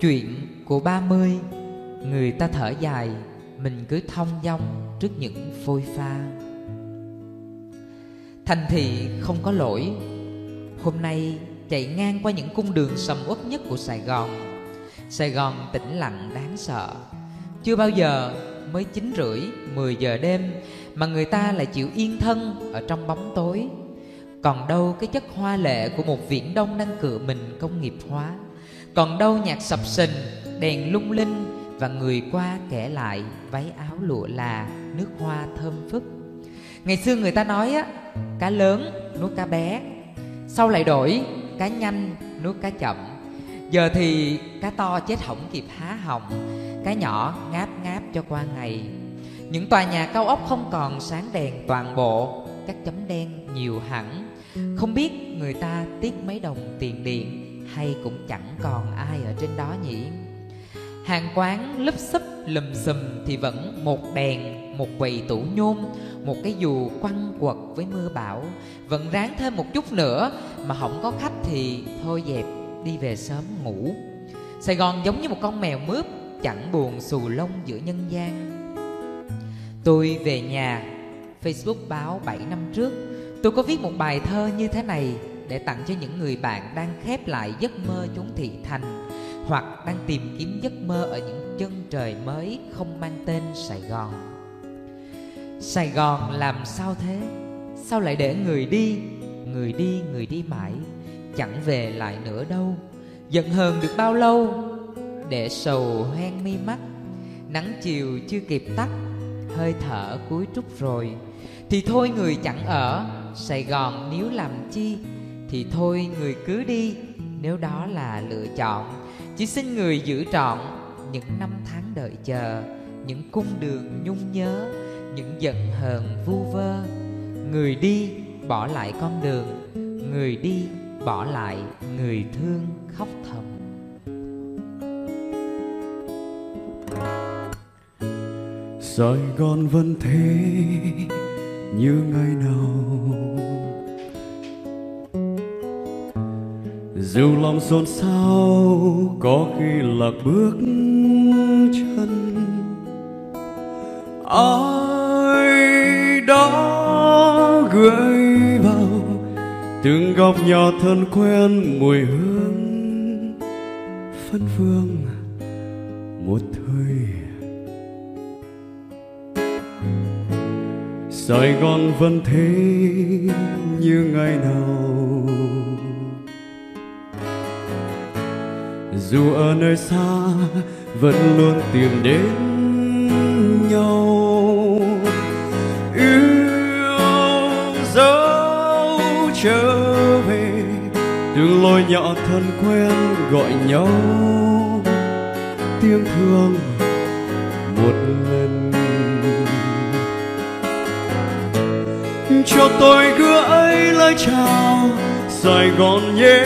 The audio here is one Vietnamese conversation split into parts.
Chuyện của ba mươi Người ta thở dài Mình cứ thong dong trước những phôi pha. Thành thị không có lỗi. Hôm nay chạy ngang qua những cung đường sầm uất nhất của Sài Gòn. Sài Gòn tĩnh lặng đáng sợ. Chưa bao giờ mới 9 rưỡi, 10 giờ đêm Mà người ta lại chịu yên thân ở trong bóng tối. Còn đâu cái chất hoa lệ của một viễn đông đang cựa mình công nghiệp hóa. Còn đâu nhạc sập sình, đèn lung linh Và người qua kể lại váy áo lụa là, nước hoa thơm phức. Ngày xưa người ta nói á, cá lớn nuốt cá bé Sau lại đổi cá nhanh nuốt cá chậm. Giờ thì cá to chết hỏng kịp há họng Cá nhỏ ngáp ngáp cho qua ngày. Những tòa nhà cao ốc không còn sáng đèn toàn bộ Các chấm đen nhiều hẳn. Không biết người ta tiếc mấy đồng tiền điện hay cũng chẳng còn ai ở trên đó nhỉ Hàng quán lấp xấp lùm xùm thì vẫn một đèn, một quầy tủ nhôm, một cái dù quăng quật với mưa bão. Vẫn ráng thêm một chút nữa mà không có khách thì thôi dẹp đi về sớm ngủ. Sài Gòn giống như một con mèo mướp chẳng buồn xù lông giữa nhân gian. Tôi về nhà, Facebook báo 7 năm trước, tôi có viết một bài thơ như thế này để tặng cho những người bạn đang khép lại giấc mơ chốn thị thành hoặc đang tìm kiếm giấc mơ ở những chân trời mới không mang tên Sài Gòn. Sài Gòn làm sao thế? Sao lại để người đi, người đi, người đi mãi, chẳng về lại nữa đâu? Giận hờn được bao lâu? Để sầu hoen mi mắt, nắng chiều chưa kịp tắt, hơi thở cuối trúc rồi. Thì thôi người chẳng ở, Sài Gòn nếu làm chi, thì thôi người cứ đi, nếu đó là lựa chọn. Chỉ xin người giữ trọn những năm tháng đợi chờ, những cung đường nhung nhớ, những giận hờn vu vơ. Người đi bỏ lại con đường, người đi bỏ lại người thương khóc thầm. Sài Gòn vẫn thế như ngày nào Dù lòng xôn xao, có khi lạc bước chân. Ai đó gửi vào từng góc nhỏ thân quen mùi hương phân phương một thời? Sài Gòn vẫn thế như ngày nào. Dù ở nơi xa, vẫn luôn tìm đến nhau. Yêu dấu trở về, Từng lối nhỏ thân quen gọi nhau. Tiếng thương một lần. Cho tôi gửi lời chào Sài Gòn nhé.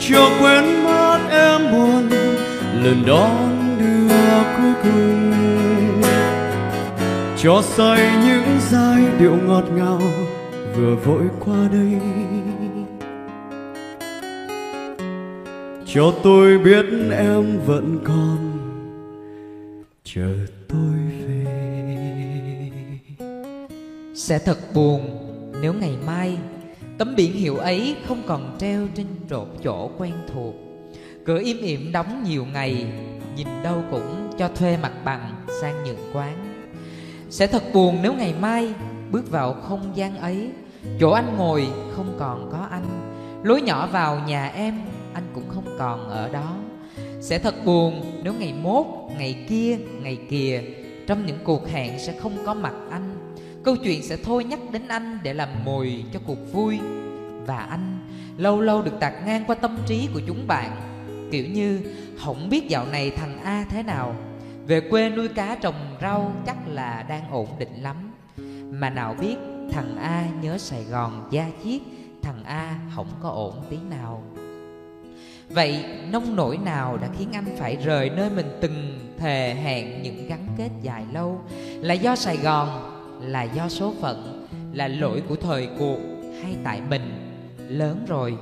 Cho quên mất em buồn, lần đón đưa cuối cùng. Cho say những giai điệu ngọt ngào vừa vội qua đây. Cho tôi biết em vẫn còn, chờ tôi về. Sẽ thật buồn nếu ngày mai Tấm biển hiệu ấy không còn treo trên trộn chỗ quen thuộc. Cửa im ỉm đóng nhiều ngày Nhìn đâu cũng cho thuê mặt bằng sang nhượng quán. Sẽ thật buồn nếu ngày mai bước vào không gian ấy. Chỗ anh ngồi không còn có anh. Lối nhỏ vào nhà em anh cũng không còn ở đó. Sẽ thật buồn nếu ngày mốt, ngày kia, ngày kìa Trong những cuộc hẹn sẽ không có mặt anh. Câu chuyện sẽ thôi nhắc đến anh để làm mồi cho cuộc vui Và anh lâu lâu được tạt ngang qua tâm trí của chúng bạn. Kiểu như không biết dạo này thằng A thế nào. Về quê nuôi cá trồng rau chắc là đang ổn định lắm. Mà nào biết thằng A nhớ Sài Gòn da chiết Thằng A không có ổn tí nào. Vậy nông nổi nào đã khiến anh phải rời nơi mình từng thề hẹn những gắn kết dài lâu? Là do Sài Gòn, là do số phận, là lỗi của thời cuộc hay tại mình. Lớn rồi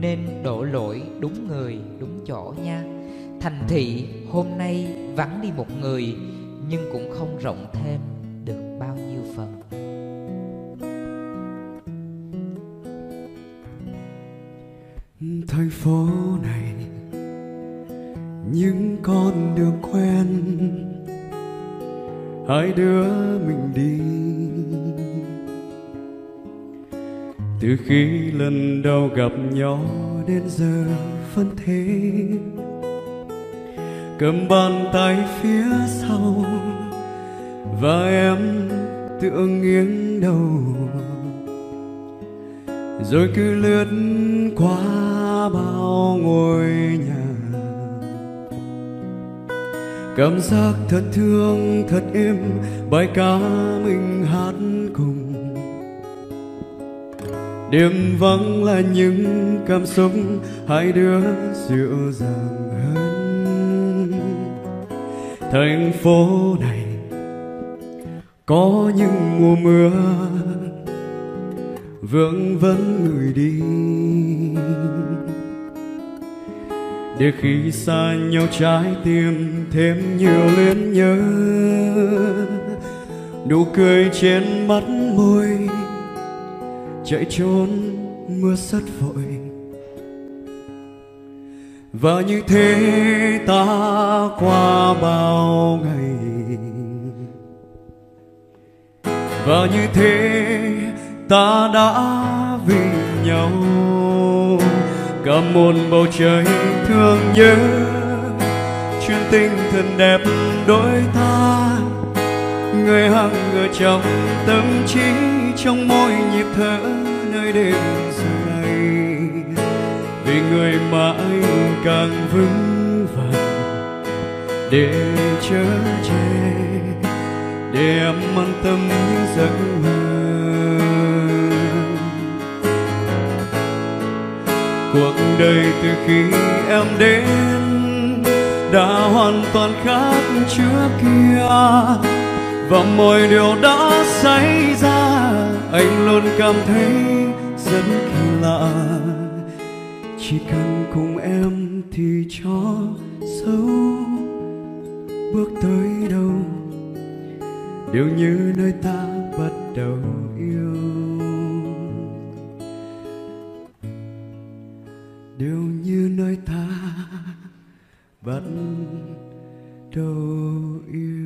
nên đổ lỗi đúng người đúng chỗ nha. Thành thị hôm nay vắng đi một người nhưng cũng không rộng thêm được bao nhiêu phần. Thành phố này những con đường quen. Hai đứa mình từ khi lần đầu gặp nhau đến giờ phân thế, cầm bàn tay phía sau và em tựa nghiêng đầu. Rồi cứ lướt qua bao ngôi nhà. Cảm giác thật thương, thật êm, bài ca mình hát cùng đêm vắng là những cảm xúc hai đứa dịu dàng hơn. Thành phố này có những mùa mưa, vương vấn người đi. Để khi xa nhau trái tim thêm nhiều luyến nhớ, nụ cười trên mắt môi chạy trốn, mưa rất vội. Và như thế ta qua bao ngày. Và như thế ta đã vì nhau. Cả một bầu trời thương nhớ chuyên tình thân đẹp đôi ta. Người hằng ở trong tâm trí trong mỗi nhịp thở nơi đêm giờ này vì người mà anh càng vững vàng, để chở che, để em an tâm những giấc mơ. Cuộc đời từ khi em đến đã hoàn toàn khác trước kia, và mọi điều đã xảy ra anh luôn cảm thấy rất kỳ lạ. Chỉ cần cùng em thì cho dấu bước tới đâu. Đều như nơi ta bắt đầu yêu. Đều như nơi ta bắt đầu yêu.